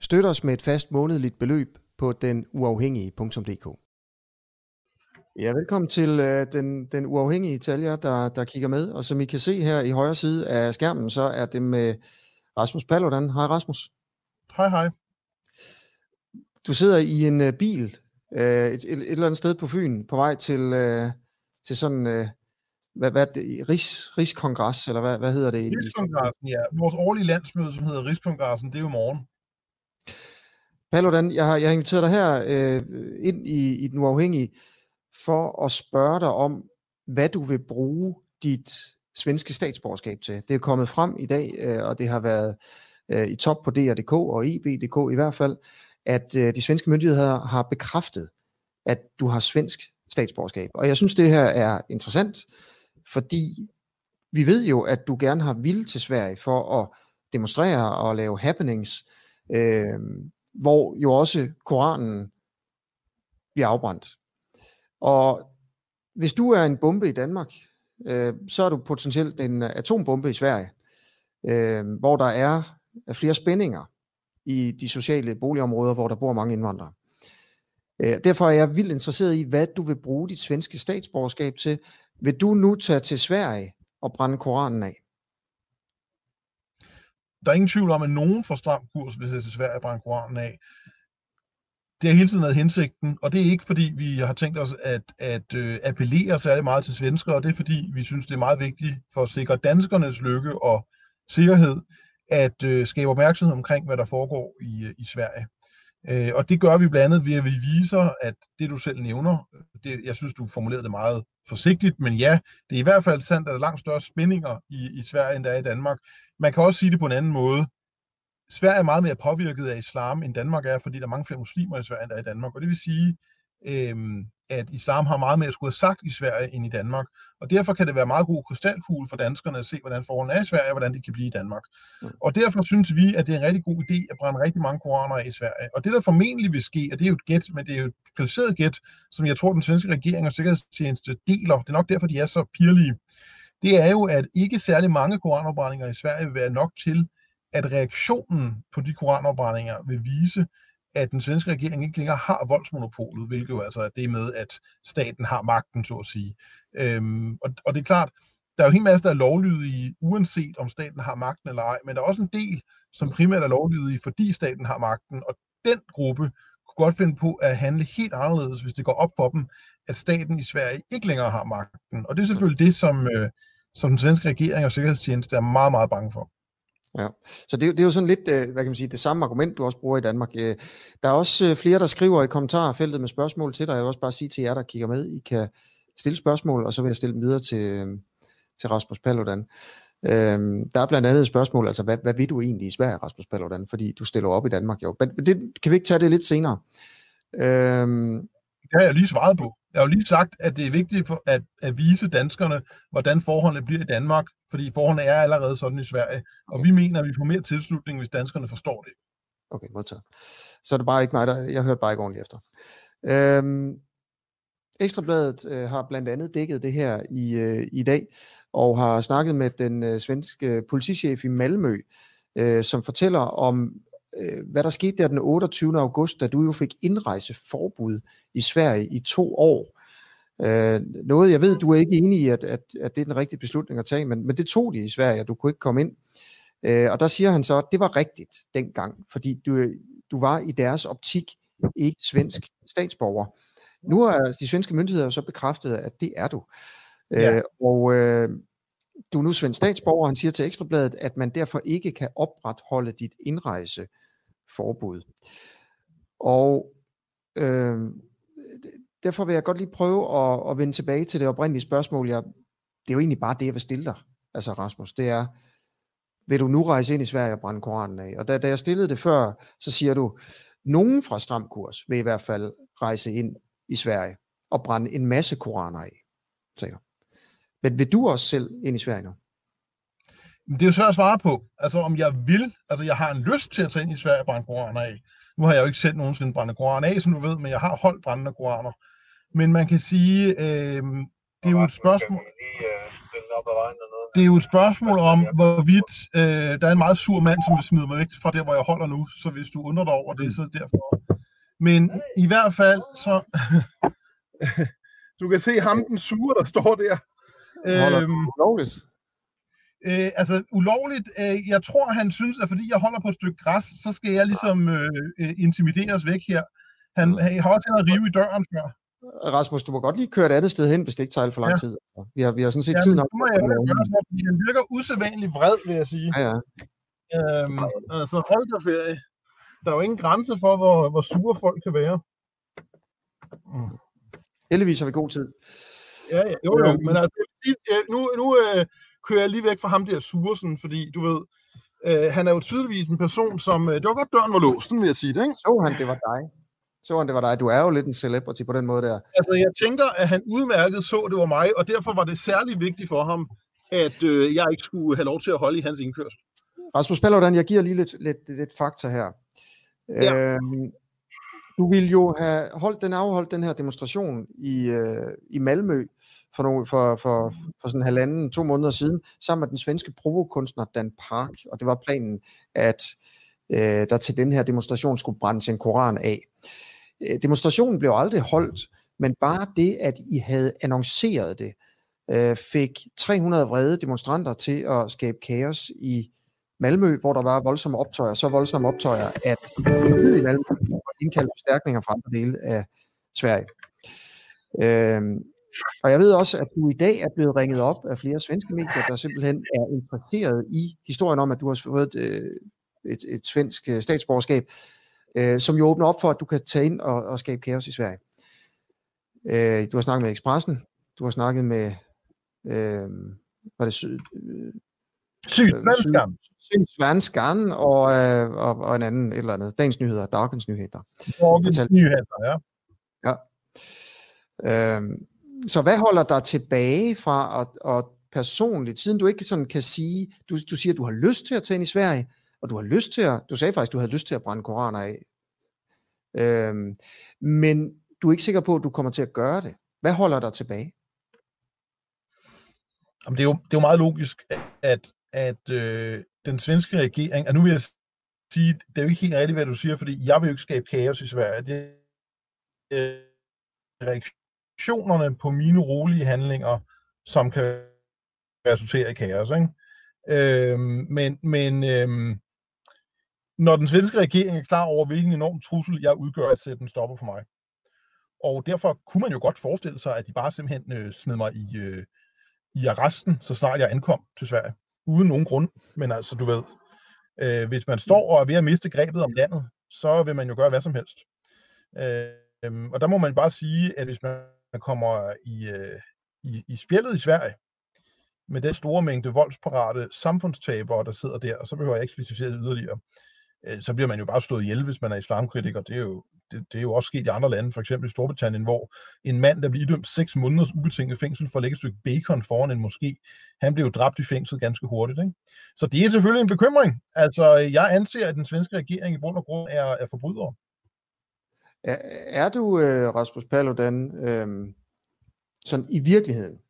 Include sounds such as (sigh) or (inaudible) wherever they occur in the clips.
Støt os med et fast månedligt beløb på den uafhængige.dk. Ja, velkommen til uh, den, den uafhængige Italia, der, der kigger med. Og som I kan se her i højre side af skærmen, så er det med Rasmus Paludan. Hej Rasmus. Hej hej. Du sidder i en uh, bil uh, et, et, et eller andet sted på Fyn på vej til, uh, til sådan, uh, hvad, hvad det, Rigs, Rigskongres, eller hvad, hvad hedder det? Rigskongressen, ja. Vores årlige landsmøde, som hedder Rigskongressen, det er jo morgen. Paludan, jeg har, jeg har inviteret dig her øh, ind i, i Den Uafhængige for at spørge dig om, hvad du vil bruge dit svenske statsborgerskab til. Det er kommet frem i dag, øh, og det har været øh, i top på DR.dk og IB.dk i hvert fald, at øh, de svenske myndigheder har bekræftet, at du har svensk statsborgerskab. Og jeg synes, det her er interessant, fordi vi ved jo, at du gerne har ville til Sverige for at demonstrere og lave happenings, øh, hvor jo også Koranen bliver afbrændt. Og hvis du er en bombe i Danmark, øh, så er du potentielt en atombombe i Sverige, øh, hvor der er flere spændinger i de sociale boligområder, hvor der bor mange indvandrere. Øh, derfor er jeg vildt interesseret i, hvad du vil bruge dit svenske statsborgerskab til. Vil du nu tage til Sverige og brænde Koranen af? Der er ingen tvivl om, at nogen får stram kurs, hvis det er Sverige og brænde Koranen af. Det har hele tiden været hensigten, og det er ikke fordi, vi har tænkt os at, at øh, appellere særlig meget til svenskere, og det er fordi, vi synes, det er meget vigtigt for at sikre danskernes lykke og sikkerhed, at øh, skabe opmærksomhed omkring, hvad der foregår i, øh, i Sverige. Øh, og det gør vi blandt andet ved, at vi viser, at det du selv nævner, det, jeg synes, du formulerede det meget forsigtigt, men ja, det er i hvert fald sandt, at der er langt større spændinger i, i Sverige, end der er i Danmark. Man kan også sige det på en anden måde. Sverige er meget mere påvirket af islam, end Danmark er, fordi der er mange flere muslimer i Sverige, end der er i Danmark. Og det vil sige, øhm, at islam har meget mere at skulle have sagt i Sverige end i Danmark. Og derfor kan det være meget god krystalkugle for danskerne at se, hvordan forholdene er i Sverige, og hvordan de kan blive i Danmark. Mm. Og derfor synes vi, at det er en rigtig god idé at brænde rigtig mange koraner af i Sverige. Og det, der formentlig vil ske, og det er jo et gæt, men det er jo et kvalificeret gæt, som jeg tror, den svenske regering og sikkerhedstjeneste deler, det er nok derfor, de er så pirlige, det er jo, at ikke særlig mange koranopbrændinger i Sverige vil være nok til, at reaktionen på de koranopbrændinger vil vise, at den svenske regering ikke længere har voldsmonopolet, hvilket jo altså er det med, at staten har magten, så at sige. Øhm, og, og det er klart, der er jo en masse, der er lovlydige, uanset om staten har magten eller ej, men der er også en del, som primært er lovlydige, fordi staten har magten, og den gruppe kunne godt finde på at handle helt anderledes, hvis det går op for dem, at staten i Sverige ikke længere har magten. Og det er selvfølgelig det, som, øh, som den svenske regering og sikkerhedstjeneste er meget, meget bange for. Ja, så det, det er jo sådan lidt, øh, hvad kan man sige, det samme argument, du også bruger i Danmark. Øh, der er også øh, flere, der skriver i kommentarfeltet med spørgsmål til dig. Jeg vil også bare sige til jer, der kigger med, I kan stille spørgsmål, og så vil jeg stille dem videre til, til Rasmus Paludan. Øhm, der er blandt andet et spørgsmål, altså hvad, hvad vil du egentlig i Sverige, Rasmus Paludan? Fordi du stiller op i Danmark jo. Men det, kan vi ikke tage det lidt senere? Øhm, det har jeg lige svaret på. Jeg har jo lige sagt, at det er vigtigt for at, at vise danskerne, hvordan forholdene bliver i Danmark, fordi forholdene er allerede sådan i Sverige, og vi mener, at vi får mere tilslutning, hvis danskerne forstår det. Okay, modtaget. Så er det bare ikke mig, der, jeg hørte bare ikke ordentligt efter. Øhm, Ekstrabladet øh, har blandt andet dækket det her i, øh, i dag, og har snakket med den øh, svenske politichef i Malmø, øh, som fortæller om, øh, hvad der skete der den 28. august, da du jo fik indrejseforbud i Sverige i to år. Øh, noget, jeg ved, du er ikke enig i, at, at, at det er den rigtige beslutning at tage, men, men det tog de i Sverige, og du kunne ikke komme ind. Øh, og der siger han så, at det var rigtigt dengang, fordi du, du var i deres optik ikke svensk statsborger. Nu er de svenske myndigheder så bekræftet, at det er du. Ja. Øh, og øh, du er nu svensk statsborger, og han siger til Ekstrabladet, at man derfor ikke kan opretholde dit indrejseforbud. Og øh, derfor vil jeg godt lige prøve at, at vende tilbage til det oprindelige spørgsmål. Jeg, det er jo egentlig bare det, jeg vil stille dig, altså Rasmus. Det er, vil du nu rejse ind i Sverige og brænde Koranen af? Og da, da jeg stillede det før, så siger du, Nogen fra Stram Kurs vil i hvert fald rejse ind i Sverige og brænde en masse koraner af, sagde du. Men vil du også selv ind i Sverige nu? Det er jo svært at svare på. Altså om jeg vil, altså jeg har en lyst til at tage ind i Sverige og brænde koraner af. Nu har jeg jo ikke selv nogensinde brændt koraner af, som du ved, men jeg har holdt brændende koraner. Men man kan sige, øh, det er jo et spørgsmål... Det er jo et spørgsmål om, hvorvidt øh, der er en meget sur mand, som vil smide mig væk fra der, hvor jeg holder nu. Så hvis du undrer dig over det, så derfor. Men i hvert fald, så... (laughs) du kan se ham, den sure, der står der. Øhm, ulovligt? Øh, altså ulovligt, øh, jeg tror, han synes, at fordi jeg holder på et stykke græs, så skal jeg ligesom øh, øh intimideres væk her. Han, han har også at rive i døren før. Rasmus, du må godt lige køre et andet sted hen, hvis det ikke tager for lang ja. tid. Vi har, vi har sådan set ja, tid nok. Må jeg gøre, fordi han virker usædvanligt vred, vil jeg sige. Ja, ja. Øhm, altså, hold da ferie. Der er jo ingen grænse for, hvor, hvor sure folk kan være. Mm. Heldigvis har vi god tid. Ja, ja, jo, jo, men altså, nu, nu øh, kører jeg lige væk fra ham der Sursen, fordi du ved, øh, han er jo tydeligvis en person, som, øh, det var godt døren var låst, vil jeg sige det, ikke? Så han, det var dig. Så han, det var dig. Du er jo lidt en celebrity på den måde der. Altså, jeg tænker, at han udmærket så, det var mig, og derfor var det særlig vigtigt for ham, at øh, jeg ikke skulle have lov til at holde i hans indkørsel. Rasmus Paludan, jeg giver lige lidt, lidt, lidt fakta her. Ja. Øhm, du ville jo have holdt den afholdt den her demonstration i, øh, i Malmø for, nogle, for, for, for sådan en halvanden, to måneder siden, sammen med den svenske provokunstner Dan Park, og det var planen, at øh, der til den her demonstration skulle brændes en koran af. Øh, demonstrationen blev aldrig holdt, men bare det, at I havde annonceret det, øh, fik 300 vrede demonstranter til at skabe kaos i Malmø, hvor der var voldsomme optøjer, så voldsomme optøjer, at i Malmø indkaldte forstærkninger fra andre dele af Sverige. Øhm, og jeg ved også, at du i dag er blevet ringet op af flere svenske medier, der simpelthen er interesseret i historien om, at du har fået et, øh, et, et svensk øh, statsborgerskab, øh, som jo åbner op for, at du kan tage ind og, og skabe kaos i Sverige. Øh, du har snakket med Expressen, du har snakket med, øh, var det syd, øh, Sydsvenskan. Sydsvenskan og, øh, og, og en anden et eller andet. Dagens Nyheder, Dagens Nyheder. Dagens Nyheder, ja. Ja. Øhm, så hvad holder dig tilbage fra at, at personligt, siden du ikke sådan kan sige, du, du siger, at du har lyst til at tage ind i Sverige, og du har lyst til at, du sagde faktisk, at du havde lyst til at brænde koraner af, øhm, men du er ikke sikker på, at du kommer til at gøre det. Hvad holder dig tilbage? Jamen, det, er jo, det er jo meget logisk, at, at øh, den svenske regering, og nu vil jeg sige, det er jo ikke helt rigtigt, hvad du siger, fordi jeg vil jo ikke skabe kaos i Sverige. Det er øh, reaktionerne på mine rolige handlinger, som kan resultere i kaos. Ikke? Øh, men men øh, når den svenske regering er klar over, hvilken enorm trussel jeg udgør, at sætte den stopper for mig. Og derfor kunne man jo godt forestille sig, at de bare simpelthen øh, smed mig i, øh, i arresten, så snart jeg ankom til Sverige uden nogen grund. Men altså, du ved, øh, hvis man står og er ved at miste grebet om landet, så vil man jo gøre hvad som helst. Øh, og der må man bare sige, at hvis man kommer i, øh, i, i spjældet i Sverige, med den store mængde voldsparate samfundstabere, der sidder der, og så behøver jeg ikke specificere det yderligere, øh, så bliver man jo bare slået ihjel, hvis man er islamkritiker. Det er jo, det, det er jo også sket i andre lande, for eksempel i Storbritannien, hvor en mand, der blev idømt 6 måneders ubetinget fængsel for at lægge et stykke bacon foran en moské, han blev dræbt i fængsel ganske hurtigt. Ikke? Så det er selvfølgelig en bekymring. Altså, jeg anser, at den svenske regering i bund og grund er, er forbrydere. Er, er du, øh, Rasmus Paludan, øh, sådan i virkeligheden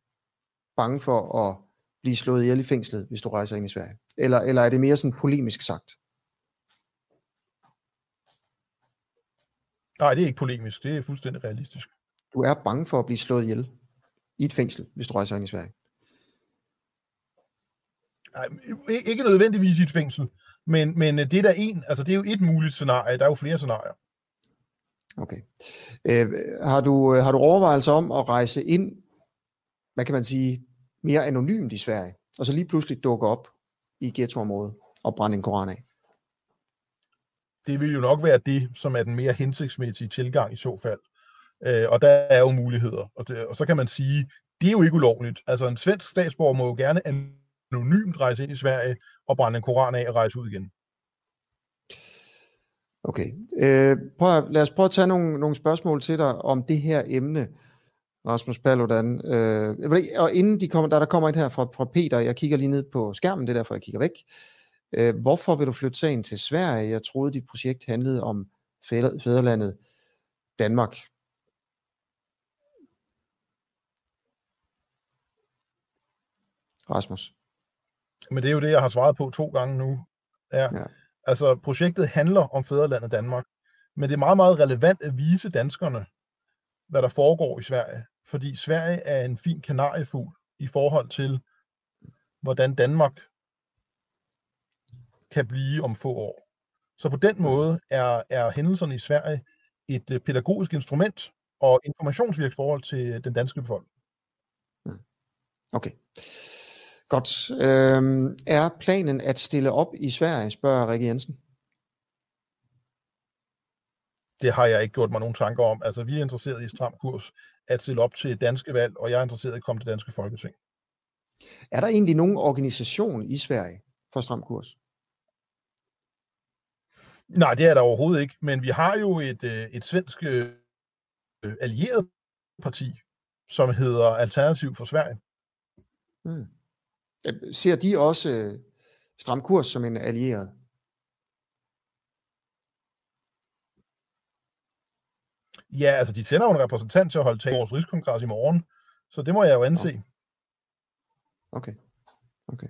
bange for at blive slået ihjel i fængslet, hvis du rejser ind i Sverige? Eller, eller er det mere sådan polemisk sagt? Nej, det er ikke polemisk. Det er fuldstændig realistisk. Du er bange for at blive slået ihjel i et fængsel, hvis du rejser ind i Sverige? Nej, ikke nødvendigvis i et fængsel. Men, men det er der en, altså det er jo et muligt scenarie. Der er jo flere scenarier. Okay. Øh, har, du, øh, har du overvejelser om at rejse ind, hvad kan man sige, mere anonymt i Sverige, og så lige pludselig dukke op i ghettoområdet og brænde en koran af? det vil jo nok være det, som er den mere hensigtsmæssige tilgang i så fald. Øh, og der er jo muligheder. Og, det, og så kan man sige, det er jo ikke ulovligt. Altså en svensk statsborger må jo gerne anonymt rejse ind i Sverige og brænde en koran af og rejse ud igen. Okay. Øh, prøv lad os prøve at tage nogle, nogle spørgsmål til dig om det her emne, Rasmus Paludan. Øh, og inden de kommer, der, der kommer et her fra, fra Peter, jeg kigger lige ned på skærmen, det er derfor, jeg kigger væk. Øh, hvorfor vil du flytte sagen til Sverige? Jeg troede, dit projekt handlede om fædrelandet Danmark. Rasmus. Men det er jo det, jeg har svaret på to gange nu. Ja. ja. Altså, projektet handler om fædrelandet Danmark, men det er meget, meget relevant at vise danskerne, hvad der foregår i Sverige. Fordi Sverige er en fin kanariefugl i forhold til, hvordan Danmark kan blive om få år. Så på den måde er, er hændelserne i Sverige et øh, pædagogisk instrument og informationsvirk forhold til øh, den danske befolkning. Mm. Okay. Godt. Øhm, er planen at stille op i Sverige, spørger Rikke Jensen? Det har jeg ikke gjort mig nogen tanker om. Altså, vi er interesseret i stram kurs at stille op til danske valg, og jeg er interesseret i at komme til danske folketing. Er der egentlig nogen organisation i Sverige for stram kurs? Nej, det er der overhovedet ikke, men vi har jo et, øh, et svensk øh, allieret parti, som hedder Alternativ for Sverige. Hmm. Ser de også øh, stram kurs som en allieret? Ja, altså de sender jo en repræsentant til at holde til vores rigskongres i morgen, så det må jeg jo anse. Okay. okay.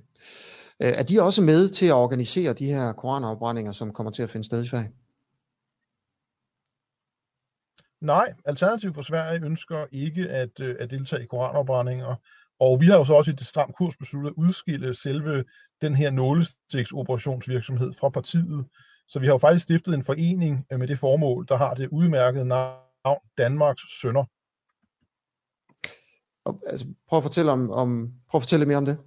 Øh, er de også med til at organisere de her koranafbrændinger, som kommer til at finde sted i Sverige? Nej, Alternativ for Sverige ønsker ikke at, øh, at deltage i koranafbrændinger. Og vi har jo så også i det stramt kurs besluttet at udskille selve den her nålestiksoperationsvirksomhed fra partiet. Så vi har jo faktisk stiftet en forening øh, med det formål, der har det udmærkede navn Danmarks Sønder. Og, altså, prøv at fortælle om, om prøv at fortælle mere om det.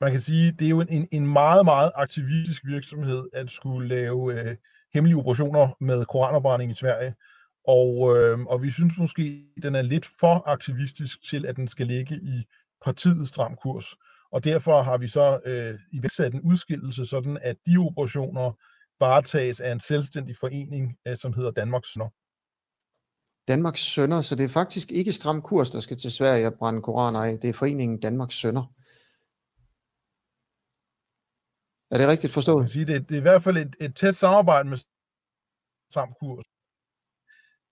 man kan sige, det er jo en, en meget, meget aktivistisk virksomhed at skulle lave øh, hemmelige operationer med koranopbrænding i Sverige. Og, øh, og vi synes måske, den er lidt for aktivistisk til, at den skal ligge i partiets stram kurs. Og derfor har vi så øh, iværksat en udskillelse, sådan at de operationer bare tages af en selvstændig forening, øh, som hedder Danmarks Sønder. Danmarks Sønder, så det er faktisk ikke stram kurs, der skal til Sverige at brænde koraner af. Det er foreningen Danmarks Sønder. Er det rigtigt forstået? Sige, det, det er i hvert fald et, et tæt samarbejde med stram kurs.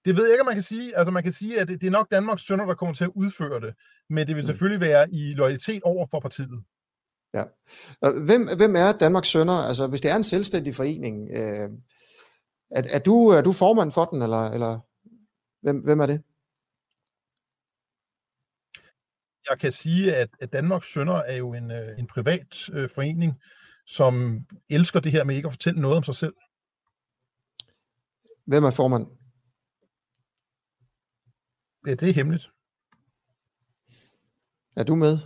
Det ved jeg ikke, om man kan sige. Altså man kan sige, at det, det er nok Danmarks sønner, der kommer til at udføre det. Men det vil mm. selvfølgelig være i loyalitet over for partiet. Ja. Hvem, hvem er Danmarks sønner? Altså hvis det er en selvstændig forening, øh, er, er, du, er du formand for den, eller, eller hvem, hvem er det? Jeg kan sige, at, at Danmarks Sønder er jo en, øh, en privat øh, forening, som elsker det her med ikke at fortælle noget om sig selv. Hvem er formand? Ja, det er hemmeligt. Er du med?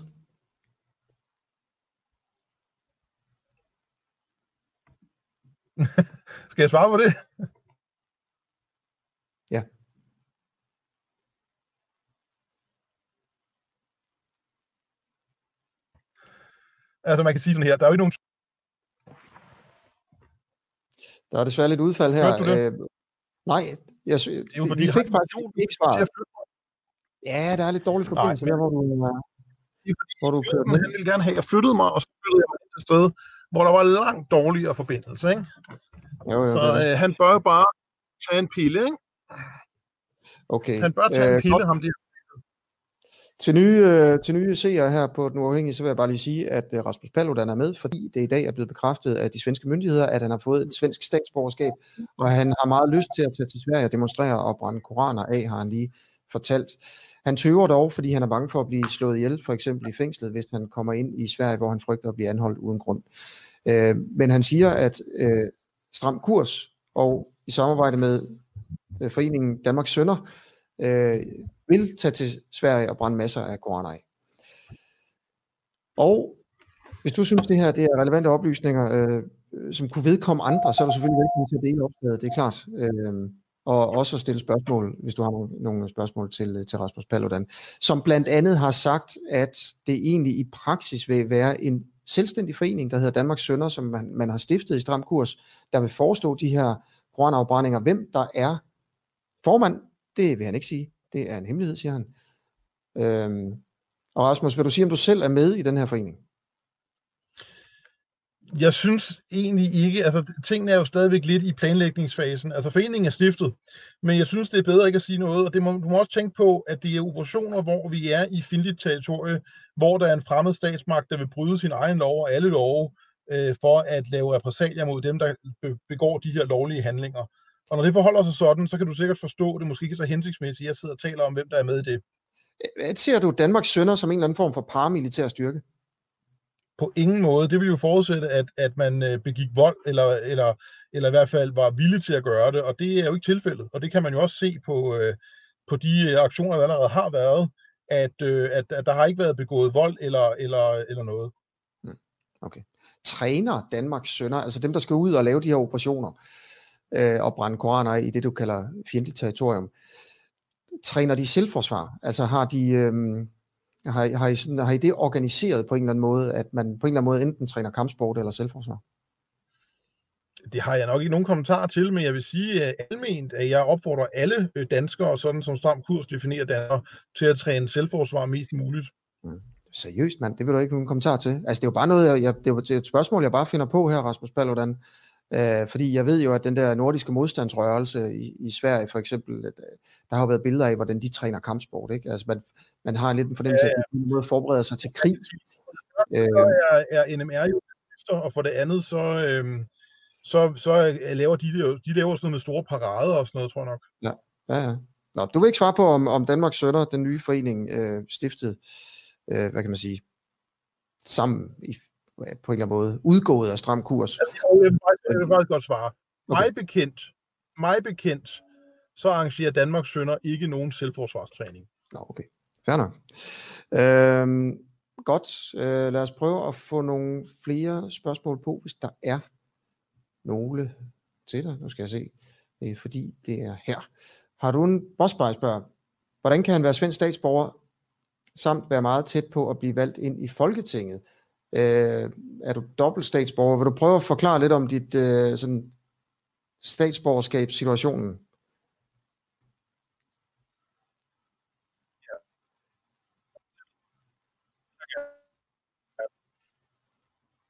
(laughs) Skal jeg svare på det? Ja. Altså man kan sige sådan her, der er jo ikke nogen der er desværre lidt udfald her. du det? Øh, nej, jeg, det er jo, fordi, vi fik faktisk ikke svar. Ja, der er lidt dårlig forbindelse der, hvor du, hvor du kører med. Han ville gerne have, at jeg flyttede mig, og så flyttede jeg mig et sted, hvor der var langt dårligere forbindelse. Ikke? Jo, jo, så øh, han bør bare tage en pille, ikke? Okay. Han bør tage øh, en pille, ham der. Til nye, øh, til nye seere her på Den Uafhængige, så vil jeg bare lige sige, at øh, Rasmus Paludan er med, fordi det i dag er blevet bekræftet af de svenske myndigheder, at han har fået et svensk statsborgerskab, og han har meget lyst til at tage til Sverige og demonstrere og brænde koraner af, har han lige fortalt. Han tøver dog, fordi han er bange for at blive slået ihjel, for eksempel i fængslet, hvis han kommer ind i Sverige, hvor han frygter at blive anholdt uden grund. Øh, men han siger, at øh, stram kurs og i samarbejde med øh, foreningen Danmarks Sønder øh, vil tage til Sverige og brænde masser af koraner af. Og hvis du synes, det her det er relevante oplysninger, øh, som kunne vedkomme andre, så er du selvfølgelig velkommen til at dele opslaget, det er klart. Øh, og også at stille spørgsmål, hvis du har nogle, spørgsmål til, til Rasmus Paludan, som blandt andet har sagt, at det egentlig i praksis vil være en selvstændig forening, der hedder Danmarks Sønder, som man, man har stiftet i Stram Kurs, der vil forestå de her koranafbrændinger. Hvem der er formand, det vil han ikke sige. Det er en hemmelighed, siger han. Øhm, og Rasmus, vil du sige, om du selv er med i den her forening? Jeg synes egentlig ikke, altså tingene er jo stadigvæk lidt i planlægningsfasen. Altså foreningen er stiftet, men jeg synes, det er bedre ikke at sige noget, og det må, du må også tænke på, at det er operationer, hvor vi er i fjendtligt territorie, hvor der er en fremmed statsmagt, der vil bryde sin egen lov og alle love, øh, for at lave repressalier mod dem, der begår de her lovlige handlinger. Og når det forholder sig sådan, så kan du sikkert forstå, at det måske ikke er så hensigtsmæssigt, at jeg sidder og taler om, hvem der er med i det. Ser du Danmarks sønder som en eller anden form for paramilitær styrke? På ingen måde. Det vil jo forudsætte, at, at man øh, begik vold, eller, eller, eller i hvert fald var villig til at gøre det, og det er jo ikke tilfældet. Og det kan man jo også se på, øh, på de øh, aktioner, der allerede har været, at, øh, at, at der har ikke været begået vold eller, eller, eller noget. Mm. Okay. Træner Danmarks sønner, altså dem, der skal ud og lave de her operationer, øh, og brænde koraner i det, du kalder fjendtligt territorium, træner de selvforsvar? Altså har de, øh, har, har, I sådan, har I det organiseret på en eller anden måde, at man på en eller anden måde enten træner kampsport eller selvforsvar? Det har jeg nok ikke nogen kommentar til, men jeg vil sige at alment, at jeg opfordrer alle øh, danskere, sådan som Stram Kurs definerer Danmark, til at træne selvforsvar mest muligt. Mm. Seriøst, mand, det vil du ikke nogen kommentar til. Altså, det er jo bare noget, jeg, jeg, det er et spørgsmål, jeg bare finder på her, Rasmus Paludan. Øh, fordi jeg ved jo, at den der nordiske modstandsrørelse i, i Sverige for eksempel, øh, der har jo været billeder af, hvordan de træner kampsport. Ikke? Altså man, man har lidt en fornemmelse af, at de på en måde forbereder sig til krig. Så er, er NMR jo og for det andet, så, øhm, så, så laver de, de laver sådan noget med store parader og sådan noget, tror jeg nok. Ja, ja, ja. Nå, du vil ikke svare på, om, om Danmarks Sønder, den nye forening, øh, stiftet, øh, hvad kan man sige, sammen i på en eller anden måde udgået af stram kurs? Jeg vil, jeg vil faktisk godt svare. Okay. Mig bekendt, mig bekendt, så arrangerer Danmarks Sønder ikke nogen selvforsvarstræning. Nå, okay. Fair nok. Øhm, godt. Øh, lad os prøve at få nogle flere spørgsmål på, hvis der er nogle til dig. Nu skal jeg se. Er fordi, det er her. Har du en bossbar spørger, hvordan kan han være svensk statsborger, samt være meget tæt på at blive valgt ind i Folketinget? Øh, er du dobbelt statsborger? Vil du prøve at forklare lidt om dit øh, sådan statsborgerskabssituationen?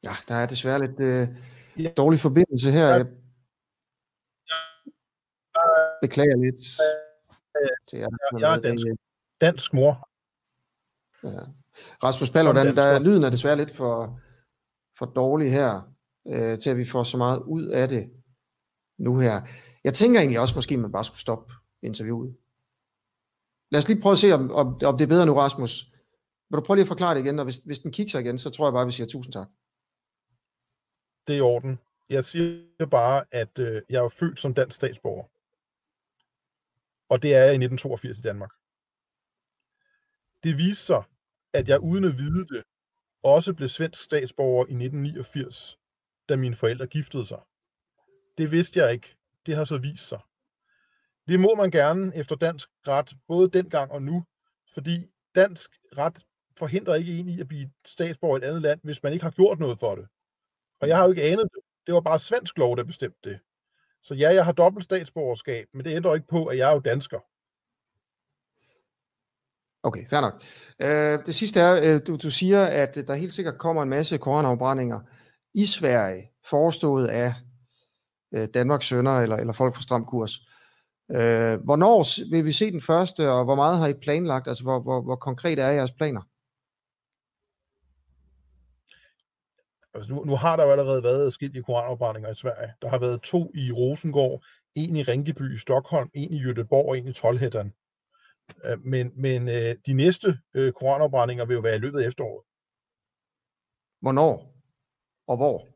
Ja, der er desværre lidt øh, dårlig forbindelse her. Jeg beklager lidt. Er, jeg er dansk, dansk mor. Ja. Rasmus Paludan, der lyden er desværre lidt for, for dårlig her, øh, til at vi får så meget ud af det nu her. Jeg tænker egentlig også, måske man bare skulle stoppe interviewet. Lad os lige prøve at se, om, om, om det er bedre nu, Rasmus. Vil du prøve lige at forklare det igen, og hvis, hvis den kigger igen, så tror jeg bare, vi siger tusind tak. Det er i orden. Jeg siger bare, at øh, jeg er født som dansk statsborger. Og det er jeg i 1982 i Danmark. Det viser sig, at jeg uden at vide det, også blev svensk statsborger i 1989, da mine forældre giftede sig. Det vidste jeg ikke. Det har så vist sig. Det må man gerne efter dansk ret, både dengang og nu, fordi dansk ret forhindrer ikke en i at blive statsborger i et andet land, hvis man ikke har gjort noget for det. Og jeg har jo ikke anet det. Det var bare svensk lov, der bestemte det. Så ja, jeg har dobbelt statsborgerskab, men det ændrer ikke på, at jeg er jo dansker. Okay, fair nok. Øh, det sidste er, øh, du, du siger, at der helt sikkert kommer en masse koranafbrændinger i Sverige, forestået af øh, Danmarks sønner eller, eller folk på Stram Kurs. Øh, hvornår vil vi se den første, og hvor meget har I planlagt? Altså, hvor, hvor, hvor konkret er jeres planer? Altså, nu, nu har der jo allerede været i koranafbrændinger i Sverige. Der har været to i Rosengård, en i Rinkeby i Stockholm, en i Göteborg og en i Trollhättan. Øh, men, men øh, de næste øh, koranafbrændinger vil jo være i løbet af efteråret. Hvornår? Og hvor?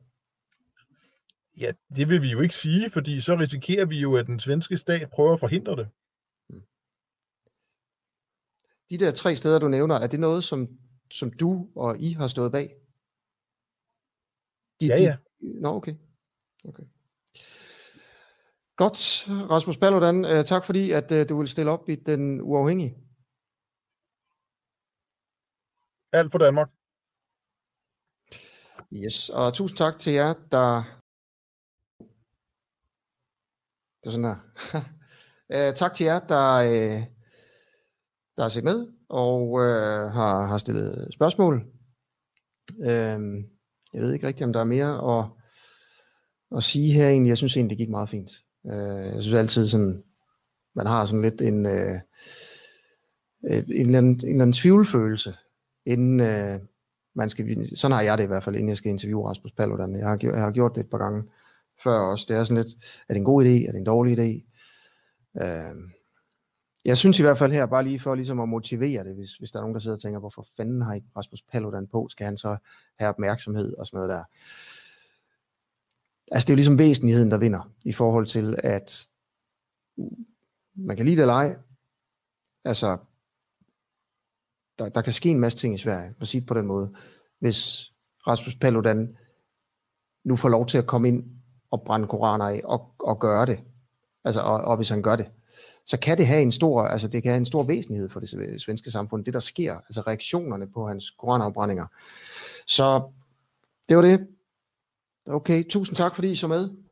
Ja, det vil vi jo ikke sige, fordi så risikerer vi jo, at den svenske stat prøver at forhindre det. Hmm. De der tre steder, du nævner, er det noget, som, som du og I har stået bag? De, ja, ja. De... Nå, okay. okay. Godt, Rasmus Paludan. Uh, tak fordi, at uh, du vil stille op i den uafhængige. Alt for Danmark. Yes, og tusind tak til jer, der... Det er sådan der. uh, (laughs) tak til jer, der, der har set med og har, har stillet spørgsmål. Uh, jeg ved ikke rigtig, om der er mere at, at sige her egentlig. Jeg synes egentlig, det gik meget fint. Øh, jeg synes altid sådan, man har sådan lidt en, øh, en, eller anden, en eller anden tvivlfølelse, inden øh, man skal, sådan har jeg det i hvert fald, inden jeg skal interviewe Rasmus Paludan. Jeg har, jeg har gjort det et par gange før også. Det er sådan lidt, er det en god idé, er det en dårlig idé? Øh, jeg synes i hvert fald her, bare lige for ligesom at motivere det, hvis, hvis der er nogen, der sidder og tænker, hvorfor fanden har ikke Rasmus Paludan på? Skal han så have opmærksomhed og sådan noget der? Altså det er jo ligesom væsentligheden, der vinder, i forhold til, at man kan lide det eller ej. Altså, der, der kan ske en masse ting i Sverige, på sige på den måde. Hvis Rasmus Paludan nu får lov til at komme ind og brænde koraner af og, og gøre det, altså og, og hvis han gør det, så kan det have en stor, altså det kan have en stor væsentlighed for det svenske samfund, det der sker, altså reaktionerne på hans koranafbrændinger. Så det var det. Okay, tusind tak fordi I så med.